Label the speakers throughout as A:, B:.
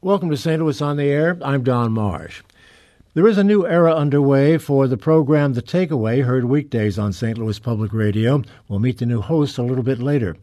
A: Welcome to St. Louis on the Air. I'm Don Marsh. There is a new era underway for the program The Takeaway, heard weekdays on St. Louis Public Radio. We'll meet the new host a little bit later.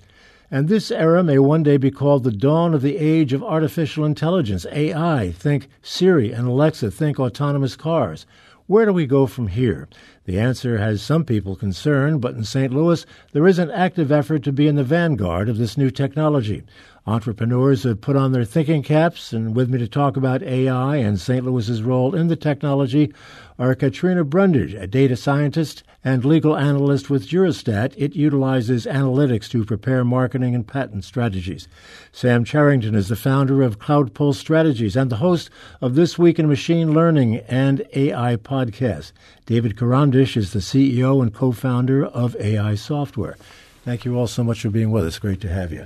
A: And this era may one day be called the dawn of the age of artificial intelligence, AI. Think Siri and Alexa, think autonomous cars. Where do we go from here? The answer has some people concerned, but in St. Louis, there is an active effort to be in the vanguard of this new technology. Entrepreneurs have put on their thinking caps, and with me to talk about AI and St. Louis's role in the technology are Katrina Brundage, a data scientist and legal analyst with Juristat. It utilizes analytics to prepare marketing and patent strategies. Sam Charrington is the founder of Cloud Pulse Strategies and the host of This Week in Machine Learning and AI podcast. David Karandish is the CEO and co-founder of AI Software. Thank you all so much for being with us. Great to have you.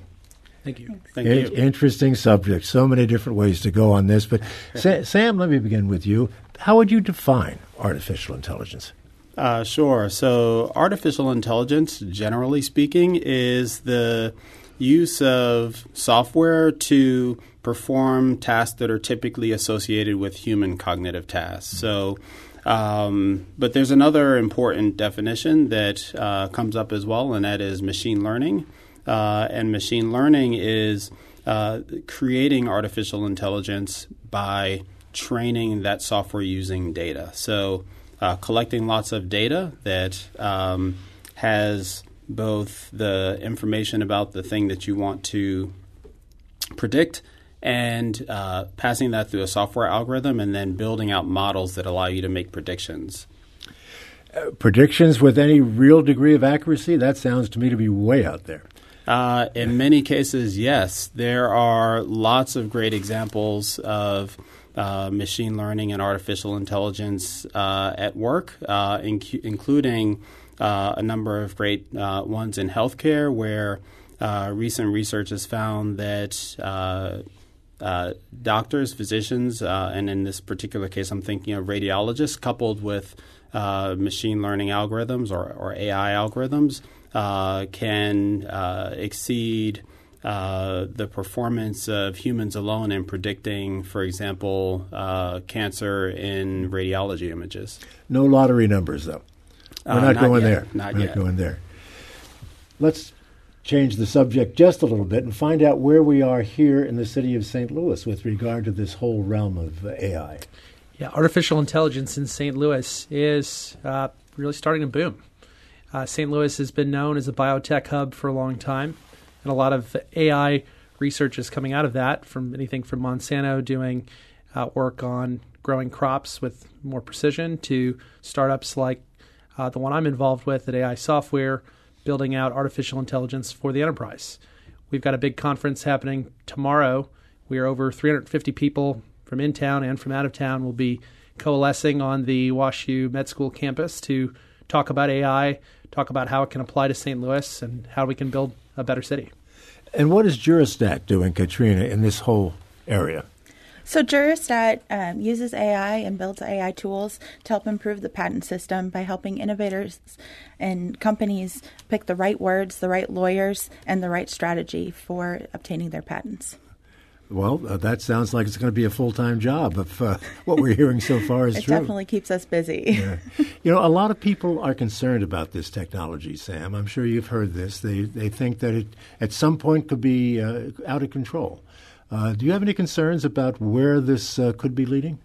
B: Thank you.
C: Thank you.
A: Interesting subject. So many different ways to go on this. But Sa- Sam, let me begin with you. How would you define artificial intelligence?
C: Uh, sure. So, artificial intelligence, generally speaking, is the use of software to perform tasks that are typically associated with human cognitive tasks. So, um, but there's another important definition that uh, comes up as well, and that is machine learning. Uh, and machine learning is uh, creating artificial intelligence by training that software using data. So, uh, collecting lots of data that um, has both the information about the thing that you want to predict and uh, passing that through a software algorithm and then building out models that allow you to make predictions.
A: Uh, predictions with any real degree of accuracy? That sounds to me to be way out there.
C: Uh, in many cases, yes. There are lots of great examples of uh, machine learning and artificial intelligence uh, at work, uh, inc- including uh, a number of great uh, ones in healthcare, where recent research has found that. doctors, physicians, and in this particular case, I'm thinking of radiologists, coupled with machine learning algorithms or, or AI algorithms, uh, can uh, exceed uh, the performance of humans alone in predicting, for example, uh, cancer in radiology images.
A: No lottery numbers, though. We're
C: Uh,
A: not,
C: not
A: going
C: yet.
A: there.
C: Not
A: We're
C: yet.
A: not going there. Let's change the subject just a little bit and find out where we are here in the city of St. Louis with regard to this whole realm of AI.
B: Yeah, artificial intelligence in St. Louis is uh, really starting to boom. Uh, St. Louis has been known as a biotech hub for a long time, and a lot of AI research is coming out of that. From anything from Monsanto doing uh, work on growing crops with more precision to startups like uh, the one I'm involved with at AI Software, building out artificial intelligence for the enterprise. We've got a big conference happening tomorrow. We are over 350 people from in town and from out of town. will be coalescing on the WashU Med School campus to talk about AI, talk about how it can apply to St. Louis, and how we can build a better city.
A: And what is Juristat doing, Katrina, in this whole area?
D: So Juristat um, uses AI and builds AI tools to help improve the patent system by helping innovators and companies pick the right words, the right lawyers, and the right strategy for obtaining their patents.
A: Well, uh, that sounds like it's going to be a full time job if uh, what we're hearing so far is
D: it
A: true.
D: It definitely keeps us busy.
A: Yeah. You know, a lot of people are concerned about this technology, Sam. I'm sure you've heard this. They, they think that it at some point could be uh, out of control. Uh, do you have any concerns about where this uh, could be leading?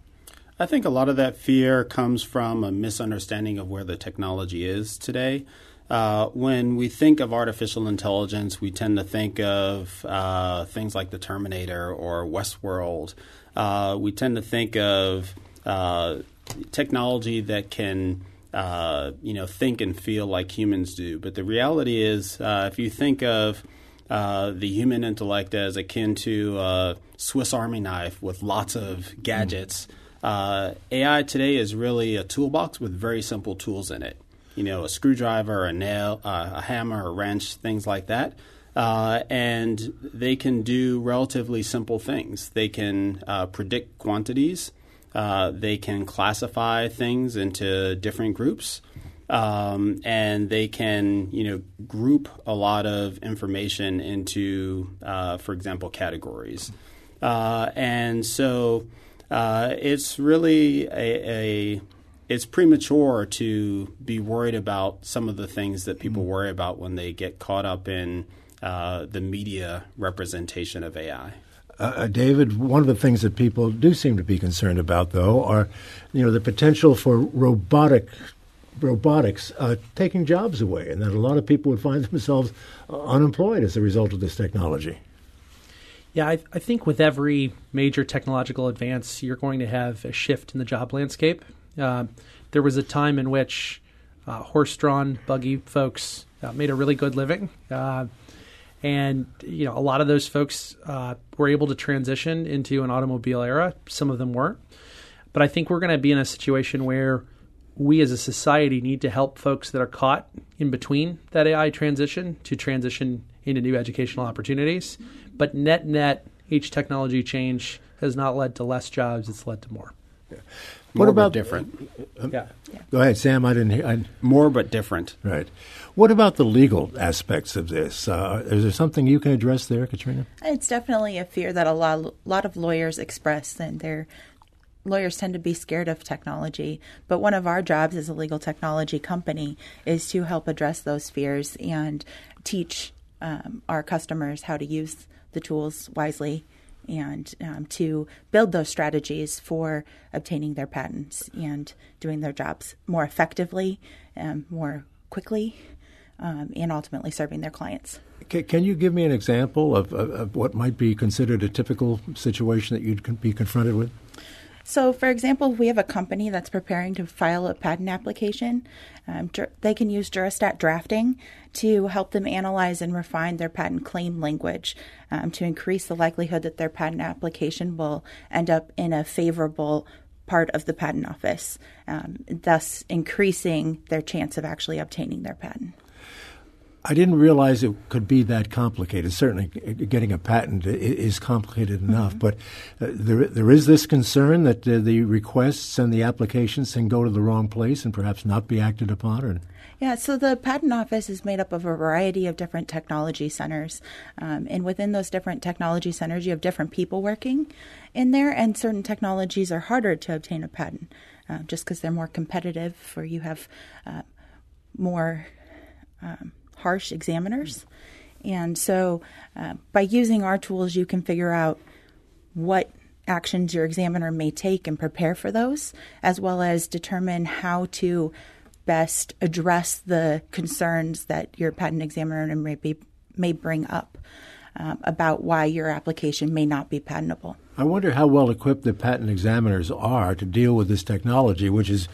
C: I think a lot of that fear comes from a misunderstanding of where the technology is today. Uh, when we think of artificial intelligence, we tend to think of uh, things like the Terminator or Westworld. Uh, we tend to think of uh, technology that can, uh, you know, think and feel like humans do. But the reality is, uh, if you think of uh, the human intellect as akin to a Swiss Army knife with lots of gadgets. Uh, AI today is really a toolbox with very simple tools in it. You know, a screwdriver, a nail, uh, a hammer, a wrench, things like that. Uh, and they can do relatively simple things. They can uh, predict quantities. Uh, they can classify things into different groups um, and they can you know group a lot of information into, uh, for example, categories. Uh, and so it's really a, a, it's premature to be worried about some of the things that people mm-hmm. worry about when they get caught up in uh, the media representation of AI.
A: Uh, uh, David, one of the things that people do seem to be concerned about, though, are you know the potential for robotic robotics uh, taking jobs away, and that a lot of people would find themselves uh, unemployed as a result of this technology.
B: Yeah, I, I, think with every major technological advance, you're going to have a shift in the job landscape. Uh, there was a time in which uh, horse-drawn buggy folks made a really good living and you know a lot of those folks uh, were able to transition into an automobile era. Some of them weren't, but I think we're going to be in a situation where we as a society need to help folks that are caught in between that AI transition to transition into new educational opportunities. But net net, each technology change has not led to less jobs; it's led to more.
C: Yeah. More what about different?
B: Uh, yeah.
A: Go ahead, Sam. I didn't hear. I,
C: more but different.
A: Right. What about the legal aspects of this? Uh, is there something you can address there, Katrina?
D: It's definitely a fear that a lot, lot of lawyers express, and their lawyers tend to be scared of technology. But one of our jobs as a legal technology company is to help address those fears and teach um, our customers how to use the tools wisely and um, to build those strategies for obtaining their patents and doing their jobs more effectively, um, more quickly, um, and ultimately serving their clients.
A: Can you give me an example of, of, of, what might be considered a typical situation that you'd be confronted with?
D: So, for example, if we have a company that's preparing to file a patent application, um, they can use Juristat drafting to help them analyze and refine their patent claim language um, to increase the likelihood that their patent application will end up in a favorable part of the patent office, um, thus increasing their chance of actually obtaining their patent.
A: I didn't realize it could be that complicated. Certainly, getting a patent is complicated enough, mm-hmm. but uh, there there is this concern that uh, the requests and the applications can go to the wrong place and perhaps not be acted upon. Or
D: yeah, so the patent office is made up of a variety of different technology centers, um, and within those different technology centers, you have different people working in there, and certain technologies are harder to obtain a patent uh, just because they're more competitive, or you have uh, more. Um, harsh examiners. And so uh, by using our tools, you can figure out what actions your examiner may take and prepare for those, as well as determine how to best address the concerns that your patent examiner may, be, may bring up um, about why your application may not be patentable.
A: I wonder how well equipped the patent examiners are to deal with this technology, which is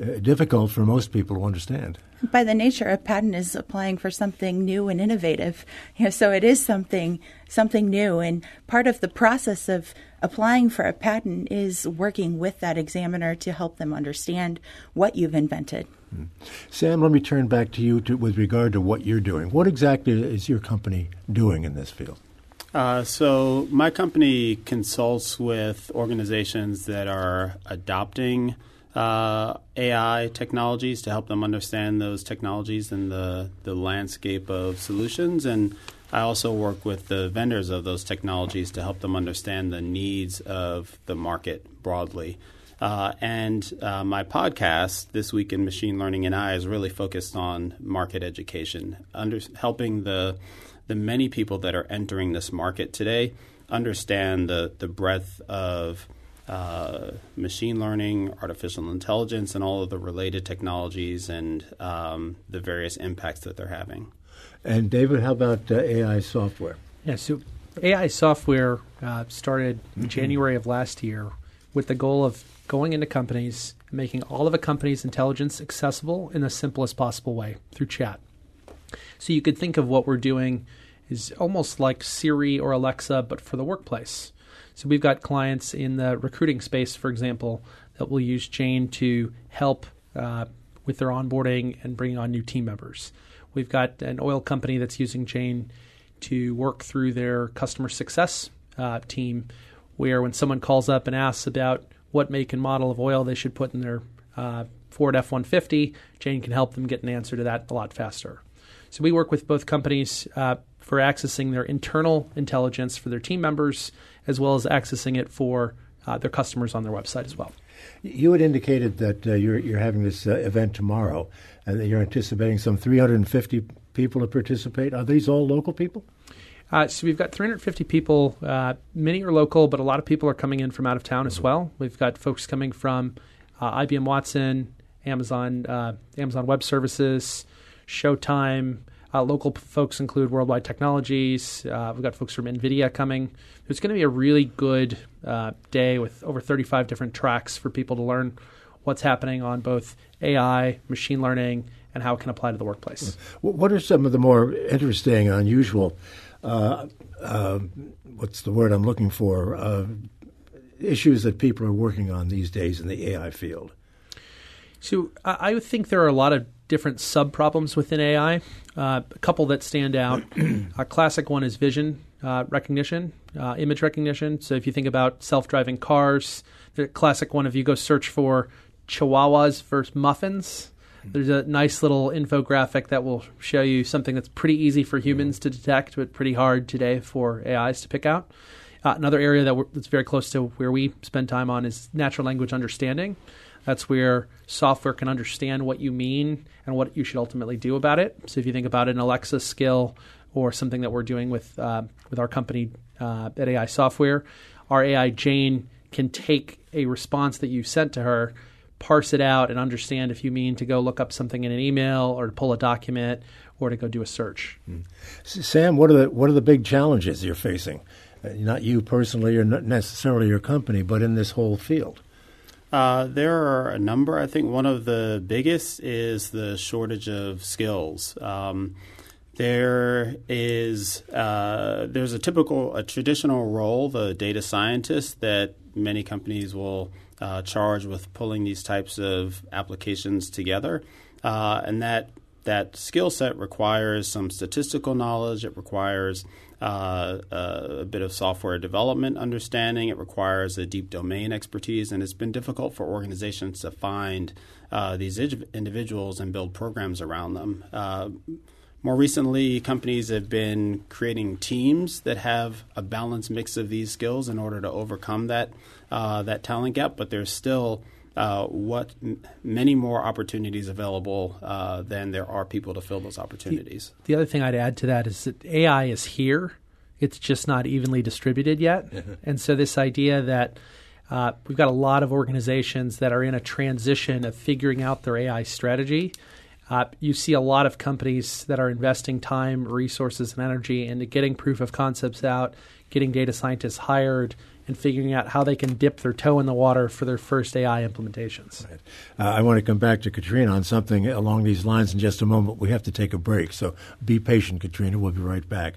A: uh, difficult for most people to understand.
D: By the nature, of patent is applying for something new and innovative. You know, so it is something something new, and part of the process of applying for a patent is working with that examiner to help them understand what you've invented. Hmm.
A: Sam, let me turn back to you to, with regard to what you're doing. What exactly is your company doing in this field?
C: Uh, so, my company consults with organizations that are adopting uh, AI technologies to help them understand those technologies and the, the landscape of solutions. And I also work with the vendors of those technologies to help them understand the needs of the market broadly. Uh, and uh, my podcast, This Week in Machine Learning and AI, is really focused on market education, under, helping the, the many people that are entering this market today understand the, the breadth of uh, machine learning, artificial intelligence, and all of the related technologies and um, the various impacts that they're having.
A: And David, how about uh, AI software?
B: Yeah, so AI software uh, started mm-hmm. January of last year with the goal of going into companies and making all of a company's intelligence accessible in the simplest possible way through chat. So you could think of what we're doing is almost like Siri or Alexa, but for the workplace. So we've got clients in the recruiting space, for example, that will use Jane to help uh, with their onboarding and bringing on new team members. We've got an oil company that's using Jane to work through their customer success uh, team, where when someone calls up and asks about what make and model of oil they should put in their uh, Ford F 150, Jane can help them get an answer to that a lot faster. So we work with both companies uh, for accessing their internal intelligence for their team members, as well as accessing it for uh, their customers on their website as well.
A: You had indicated that uh, you're, you're having this uh, event tomorrow, and that you're anticipating some 350 people to participate. Are these all local people?
B: Uh, so we've got 350 people. Uh, many are local, but a lot of people are coming in from out of town as well. We've got folks coming from uh, IBM Watson, Amazon, uh, Amazon Web Services, Showtime. Uh, local folks include Worldwide Technologies. Uh, we've got folks from NVIDIA coming. It's going to be a really good day with over 35 different tracks for people to learn what's happening on both AI, machine learning, and how it can apply to the workplace.
A: What are some of the more interesting, unusual uh, uh, what's the word I'm looking for? Uh, issues that people are working on these days in the AI field.
B: So I think there are a lot of different sub problems within AI. Uh, a couple that stand out. a classic one is vision uh, recognition, uh, image recognition. So if you think about self-driving cars, the classic one, if you go search for Chihuahuas versus muffins, there's a nice little infographic that will show you something that's pretty easy for humans to detect, but pretty hard today for AIs to pick out. Uh, another area that that's very close to where we spend time on is natural language understanding. That's where software can understand what you mean and what you should ultimately do about it. So if you think about an Alexa skill or something that we're doing with uh, with our company uh, at AI Software, our AI Jane can take a response that you sent to her parse it out and understand if you mean to go look up something in an email or to pull a document or to go do a search.
A: Mm. Sam, what are the what are the big challenges you're facing? Not you personally or not necessarily your company, but in this whole field.
C: Uh, there are a number. I think one of the biggest is the shortage of skills. Um, there is uh, there's a typical a traditional role, the data scientist, that many companies will uh, charged with pulling these types of applications together, uh, and that that skill set requires some statistical knowledge. It requires uh, a bit of software development understanding. It requires a deep domain expertise, and it's been difficult for organizations to find uh, these individuals and build programs around them. Uh, more recently, companies have been creating teams that have a balanced mix of these skills in order to overcome that uh, that talent gap. But there's still uh, what m- many more opportunities available uh, than there are people to fill those opportunities.
B: The, the, other thing I'd add to that is that AI is here; it's just not evenly distributed yet. and so this idea that uh, we've got a lot of organizations that are in a transition of figuring out their AI strategy. Uh, you see a lot of companies that are investing time, resources, and energy into getting proof of concepts out, getting data scientists hired, and figuring out how they can dip their toe in the water for their first AI implementations.
A: Right. Uh, I want to come back to Katrina on something along these lines in just a moment. We have to take a break, so be patient, Katrina. We'll be right back.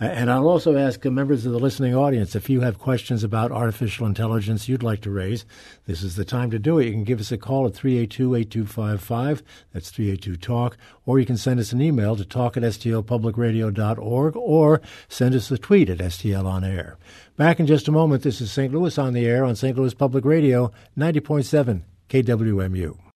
A: Uh, and I'll also ask members of the listening audience if you have questions about artificial intelligence you'd like to raise. This is the time to do it. You can give us a call at 382 8255. That's 382 TALK. Or you can send us an email to talk at stlpublicradio.org or send us a tweet at STL on air. Back in just a moment, this is St. Louis on the air on St. Louis Public Radio, 90.7 KWMU.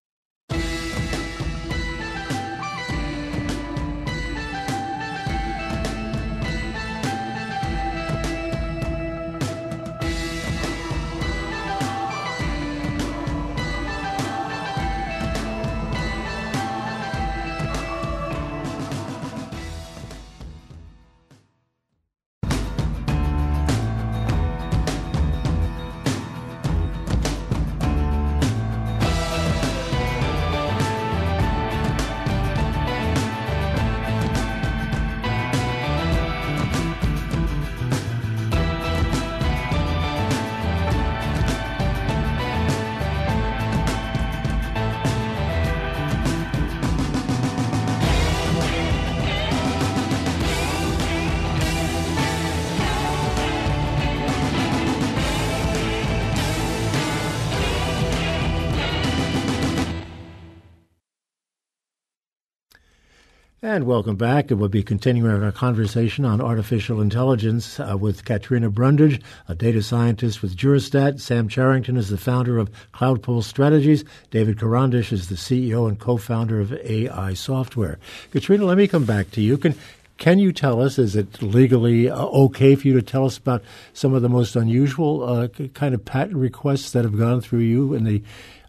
A: And welcome back. We'll be continuing our conversation on artificial intelligence uh, with Katrina Brundage, a data scientist with Juristat. Sam Charrington is the founder of Cloudpulse Strategies. David Karandish is the CEO and co-founder of AI Software. Katrina, let me come back to you. Can can you tell us, is it legally uh, okay for you to tell us about some of the most unusual uh, kind of patent requests that have gone through you in the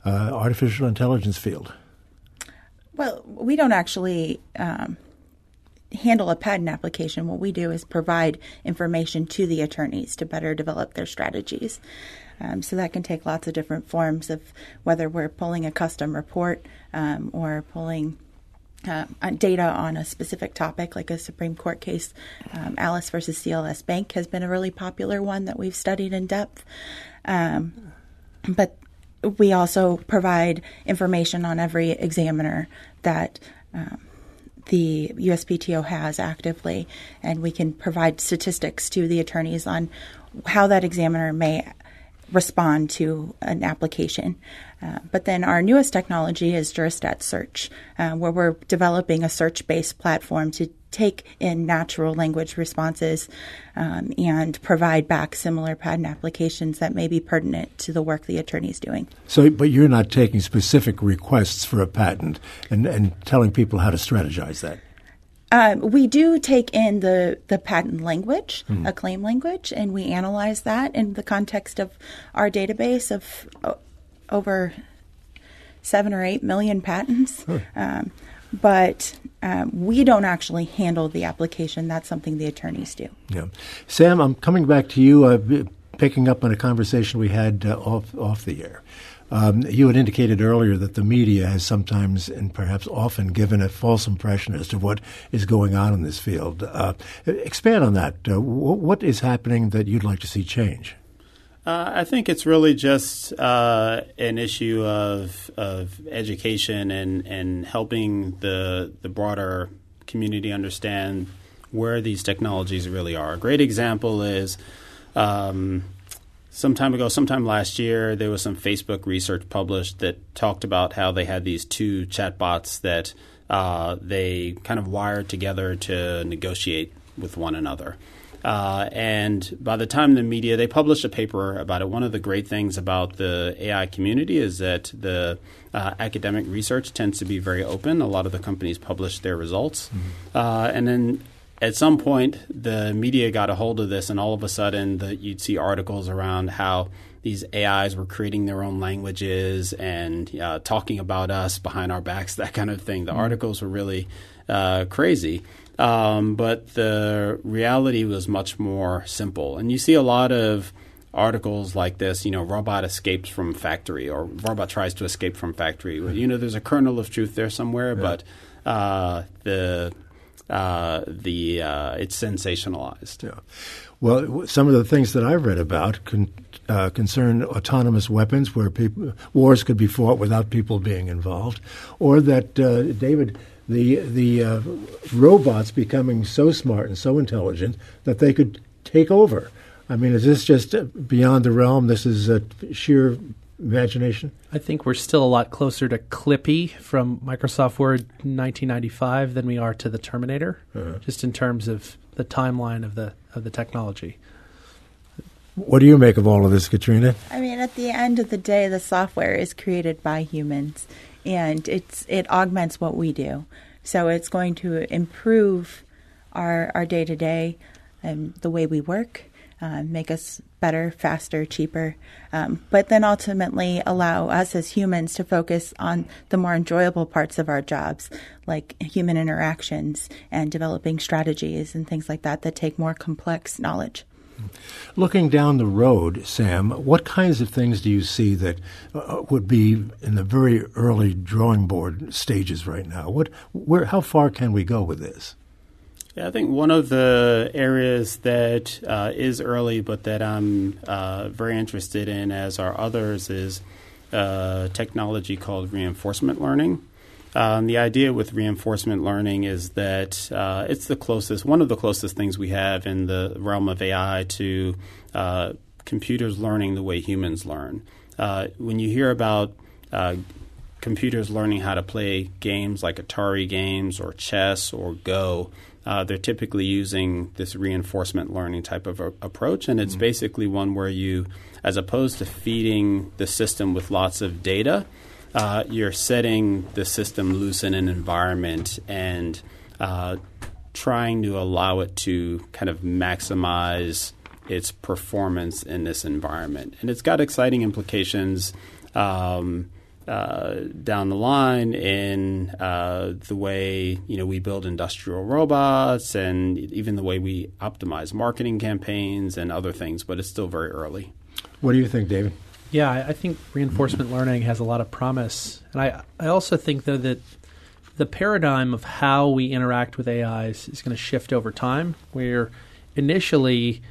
A: uh, artificial intelligence field?
D: Well, we don't actually um, handle a patent application. What we do is provide information to the attorneys to better develop their strategies. Um, so that can take lots of different forms of whether we're pulling a custom report um, or pulling uh, data on a specific topic, like a Supreme Court case. Um, Alice versus CLS Bank has been a really popular one that we've studied in depth. Um, but we also provide information on every examiner that um, the USPTO has actively, and we can provide statistics to the attorneys on how that examiner may respond to an application. Uh, but then our newest technology is Juristat Search, uh, where we're developing a search based platform to take in natural language responses um, and provide back similar patent applications that may be pertinent to the work the attorney is doing.
A: So, but you're not taking specific requests for a patent and, and telling people how to strategize that?
D: Um, we do take in the, the patent language, mm. a claim language, and we analyze that in the context of our database of uh, over seven or eight million patents. Um, but um, we don't actually handle the application. That's something the attorneys do.
A: Yeah, Sam, I'm coming back to you, uh, picking up on a conversation we had uh, off off the air. Um, you had indicated earlier that the media has sometimes and perhaps often given a false impression as to what is going on in this field. Uh, expand on that. Uh, what is happening that you'd like to see change?
C: Uh, I think it's really just uh, an issue of of education and, and helping the the broader community understand where these technologies really are. A great example is um, some time ago, sometime last year, there was some Facebook research published that talked about how they had these two chatbots that uh, they kind of wired together to negotiate with one another. Uh, and by the time the media, they published a paper about it. One of the great things about the AI community is that the uh, academic research tends to be very open. A lot of the companies publish their results. Mm-hmm. Uh, and then at some point, the media got a hold of this, and all of a sudden, the, you'd see articles around how these AIs were creating their own languages and uh, talking about us behind our backs, that kind of thing. The mm-hmm. articles were really uh, crazy. Um, but the reality was much more simple. And you see a lot of articles like this, you know, robot escapes from factory or robot tries to escape from factory. You know, there's a kernel of truth there somewhere, yeah. but uh, the uh, the uh, it's sensationalized.
A: Yeah. Well, some of the things that I've read about con- uh, concern autonomous weapons, where people, wars could be fought without people being involved, or that uh, David the the uh, robots becoming so smart and so intelligent that they could take over. I mean, is this just beyond the realm? This is a sheer imagination?
B: I think we're still a lot closer to Clippy from Microsoft Word 1995 than we are to the Terminator, uh-huh. just in terms of the timeline of the of the technology.
A: What do you make of all of this, Katrina?
D: I mean, at the end of the day, the software is created by humans, and it's it augments what we do. So it's going to improve our our day to day and the way we work, uh, make us better, faster, cheaper, um, but then ultimately allow us as humans to focus on the more enjoyable parts of our jobs, like human interactions and developing strategies and things like that that take more complex knowledge.
A: Looking down the road, Sam, what kinds of things do you see that uh, would be in the very early drawing board stages right now? What, where, how far can we go with this?
C: Yeah, I think one of the areas that uh, is early, but that I'm uh, very interested in, as are others, is uh, technology called reinforcement learning. Um, the idea with reinforcement learning is that uh, it's the closest, one of the closest things we have in the realm of AI to uh, computers learning the way humans learn. Uh, when you hear about uh, computers learning how to play games like Atari games or chess or Go, uh, they're typically using this reinforcement learning type of a- approach, and it's mm-hmm. basically one where you, as opposed to feeding the system with lots of data, uh, you're setting the system loose in an environment and uh, trying to allow it to kind of maximize its performance in this environment. And it's got exciting implications um, uh, down the line in uh, the way you know we build industrial robots and even the way we optimize marketing campaigns and other things. But it's still very early.
A: What do you think, David?
B: Yeah, I think reinforcement learning has a lot of promise, and I I also think though that the paradigm of how we interact with AIs is going to shift over time. Where initially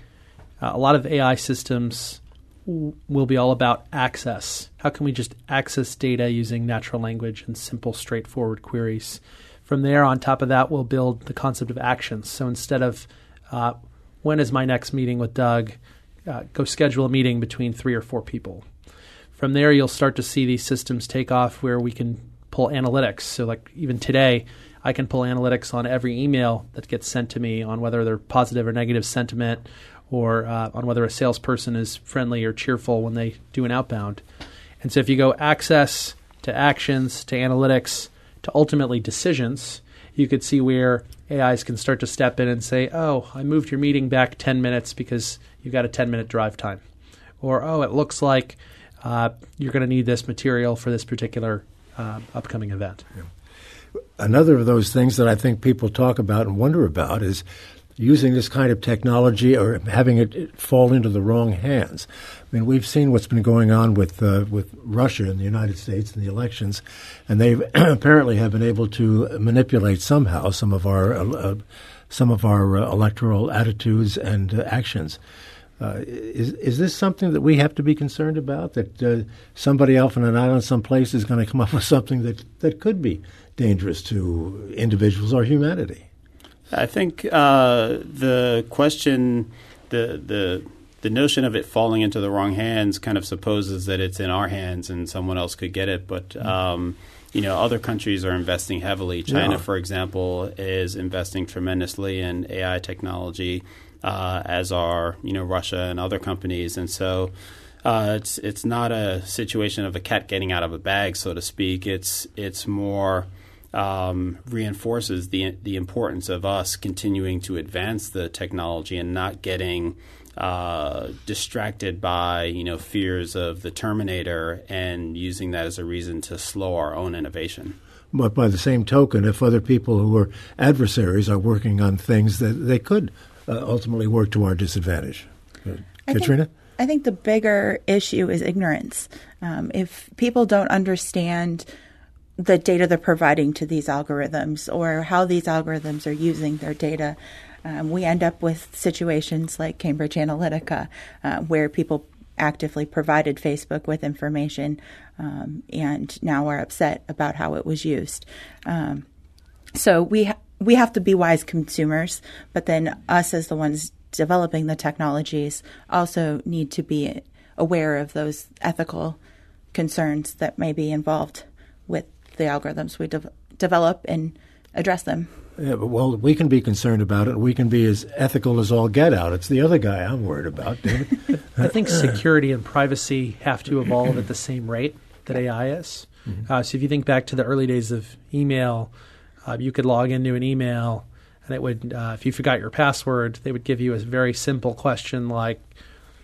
B: uh, a lot of AI systems w- will be all about access. How can we just access data using natural language and simple, straightforward queries? From there, on top of that, we'll build the concept of actions. So instead of uh, when is my next meeting with Doug, uh, go schedule a meeting between three or four people. From there, you'll start to see these systems take off where we can pull analytics. So, like even today, I can pull analytics on every email that gets sent to me on whether they're positive or negative sentiment or uh, on whether a salesperson is friendly or cheerful when they do an outbound. And so if you go access to actions to analytics to ultimately decisions, you could see where AIs can start to step in and say, oh, I moved your meeting back 10 minutes because you've got a 10 minute drive time. Or, oh, it looks like uh, you're going to need this material for this particular uh, upcoming event. Yeah.
A: Another of those things that I think people talk about and wonder about is using this kind of technology or having it fall into the wrong hands. I mean, we've seen what's been going on with uh, with Russia and the United States and the elections, and they apparently have been able to manipulate somehow some of our uh, uh some of our uh, electoral attitudes and uh, actions. Uh, is is this something that we have to be concerned about? That somebody off on an island someplace is going to come up with something that that could be dangerous to individuals or humanity?
C: I think uh, the question, the the the notion of it falling into the wrong hands, kind of supposes that it's in our hands and someone else could get it. But mm-hmm. um, you know, other countries are investing heavily. China, yeah. for example, is investing tremendously in AI technology, uh, as are you know Russia and other companies, and so. Uh, it's it's not a situation of a cat getting out of a bag, so to speak. It's it's more um, reinforces the the importance of us continuing to advance the technology and not getting uh, distracted by you know fears of the Terminator and using that as a reason to slow our own innovation.
A: But by the same token, if other people who are adversaries are working on things that they could uh, ultimately work to our disadvantage, uh, Katrina.
D: Think, I think the bigger issue is ignorance. Um, if people don't understand the data they're providing to these algorithms or how these algorithms are using their data. Um, we end up with situations like Cambridge Analytica, uh, where people actively provided Facebook with information um, and now are upset about how it was used. Um, so we ha- we have to be wise consumers, but then us as the ones developing the technologies also need to be aware of those ethical concerns that may be involved with the algorithms we de- develop and address them.
A: Yeah, but well, we can be concerned about it. We can be as ethical as all get out. It's the other guy I'm worried about, David.
B: I think security and privacy have to evolve at the same rate that AI is. Mm-hmm. Uh, so if you think back to the early days of email, uh, you could log into an email, and it would, uh, if you forgot your password, they would give you a very simple question like,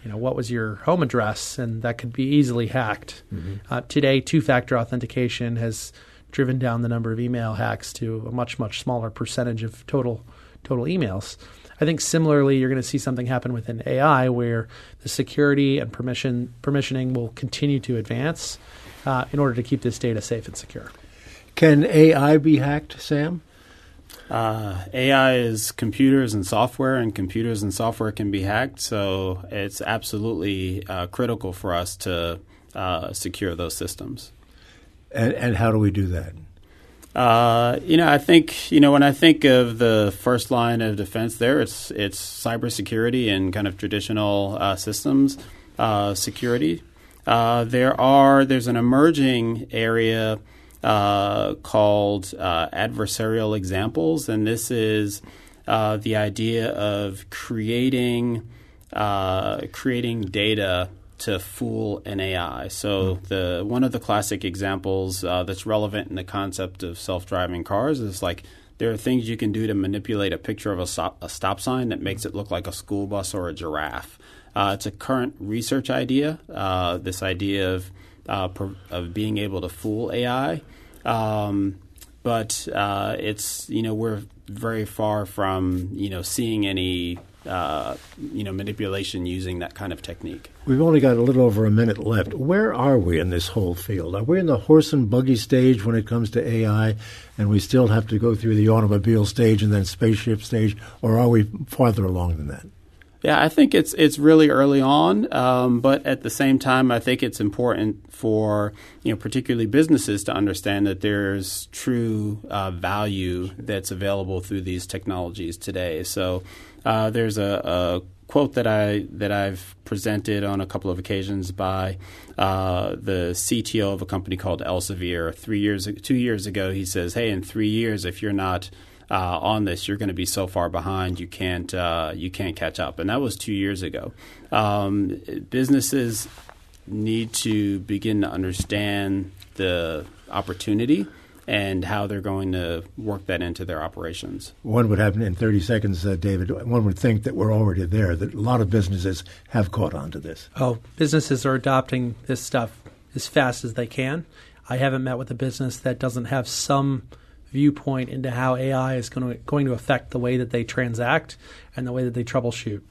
B: you know, what was your home address, and that could be easily hacked. Mm-hmm. Uh, today, two-factor authentication has driven down the number of email hacks to a much much smaller percentage of total total emails. I think similarly, you're going to see something happen within AI where the security and permission permissioning will continue to advance uh, in order to keep this data safe and secure.
A: Can AI be hacked, Sam?
C: Uh, AI is computers and software, and computers and software can be hacked. So it's absolutely uh, critical for us to uh, secure those systems.
A: And, and, how do we do that?
C: Uh, you know, I think you know when I think of the first line of defense, there it's it's cybersecurity and kind of traditional uh, systems uh, security. there are there's an emerging area uh, called uh, adversarial examples, and this is uh, the idea of creating uh, creating data to fool an AI. So mm. the one of the classic examples uh, that's relevant in the concept of self-driving cars is like there are things you can do to manipulate a picture of a stop, a stop sign that makes it look like a school bus or a giraffe. Uh, it's a current research idea. This idea of uh, of being able to fool AI, um, but uh, it's you know we're very far from you know seeing any uh, you know manipulation using that kind of technique.
A: We've only got a little over a minute left. Where are we in this whole field? Are we in the horse and buggy stage when it comes to AI, and we still have to go through the automobile stage and then spaceship stage, or are we farther along than that?
C: Yeah, I think it's it's really early on, um, but at the same time, I think it's important for you know particularly businesses to understand that there's true uh, value that's available through these technologies today. So uh, there's a, a, quote that I that I've presented on a couple of occasions by uh, the CTO of a company called Elsevier. Three years, two years ago, he says, "Hey, in three years, if you're not uh, on this, you're going to be so far behind you can't uh, you can't catch up. And that was two years ago. Um, businesses need to begin to understand the opportunity and how they're going to work that into their operations.
A: One would happen in 30 seconds, uh, David. One would think that we're already there, that a lot of businesses have caught on to this.
B: Oh, businesses are adopting this stuff as fast as they can. I haven't met with a business that doesn't have some viewpoint into how AI is going to, going to affect the way that they transact and the way that they troubleshoot.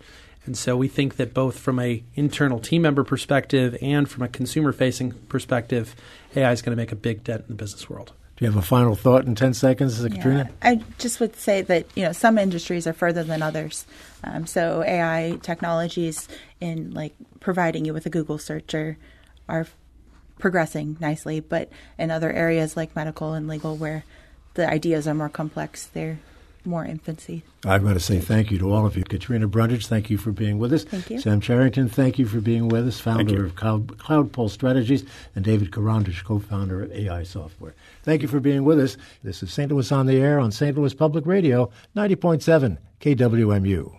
B: And so we think that both from a internal team member perspective and from a consumer facing perspective, AI is going to make a big dent in the business world.
A: Do you have a final thought in 10 seconds, Katrina?
D: Yeah, I just would say that, you know, some industries are further than others. Um, so AI technologies in like providing you with a Google search are, are progressing nicely, but in other areas like medical and legal where the ideas are more complex. They're more infancy.
A: I've got to say thank you to all of you. Katrina Brundage, thank you for being with us.
D: Thank you.
A: Sam Charrington, thank you for being with us, founder of Cloud, Cloud Pulse Strategies, and David Karandish, co-founder of AI Software. Thank you for being with us. This is St. Louis on the Air on St. Louis Public Radio, 90.7 KWMU.